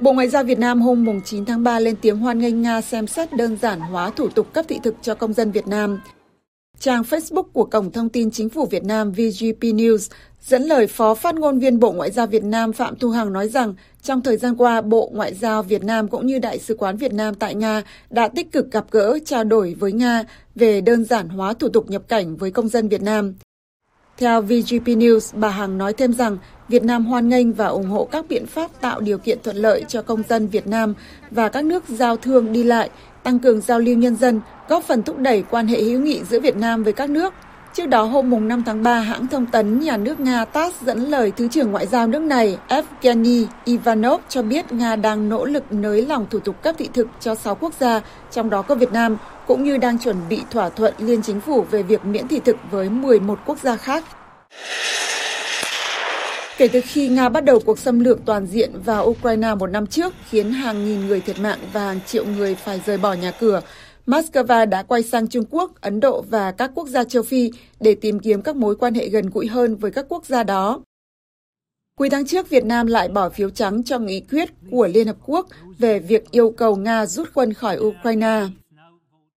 Bộ Ngoại giao Việt Nam hôm 9 tháng 3 lên tiếng hoan nghênh Nga xem xét đơn giản hóa thủ tục cấp thị thực cho công dân Việt Nam. Trang Facebook của Cổng Thông tin Chính phủ Việt Nam VGP News dẫn lời Phó Phát ngôn viên Bộ Ngoại giao Việt Nam Phạm Thu Hằng nói rằng trong thời gian qua, Bộ Ngoại giao Việt Nam cũng như Đại sứ quán Việt Nam tại Nga đã tích cực gặp gỡ, trao đổi với Nga về đơn giản hóa thủ tục nhập cảnh với công dân Việt Nam. Theo VGP News, bà Hằng nói thêm rằng Việt Nam hoan nghênh và ủng hộ các biện pháp tạo điều kiện thuận lợi cho công dân Việt Nam và các nước giao thương đi lại, tăng cường giao lưu nhân dân, góp phần thúc đẩy quan hệ hữu nghị giữa Việt Nam với các nước. Trước đó hôm 5 tháng 3, hãng thông tấn nhà nước Nga TASS dẫn lời Thứ trưởng Ngoại giao nước này Evgeny Ivanov cho biết Nga đang nỗ lực nới lỏng thủ tục cấp thị thực cho 6 quốc gia, trong đó có Việt Nam, cũng như đang chuẩn bị thỏa thuận liên chính phủ về việc miễn thị thực với 11 quốc gia khác. Kể từ khi Nga bắt đầu cuộc xâm lược toàn diện vào Ukraine một năm trước, khiến hàng nghìn người thiệt mạng và hàng triệu người phải rời bỏ nhà cửa, Moscow đã quay sang Trung Quốc, Ấn Độ và các quốc gia châu Phi để tìm kiếm các mối quan hệ gần gũi hơn với các quốc gia đó. Cuối tháng trước, Việt Nam lại bỏ phiếu trắng cho nghị quyết của Liên Hợp Quốc về việc yêu cầu Nga rút quân khỏi Ukraine.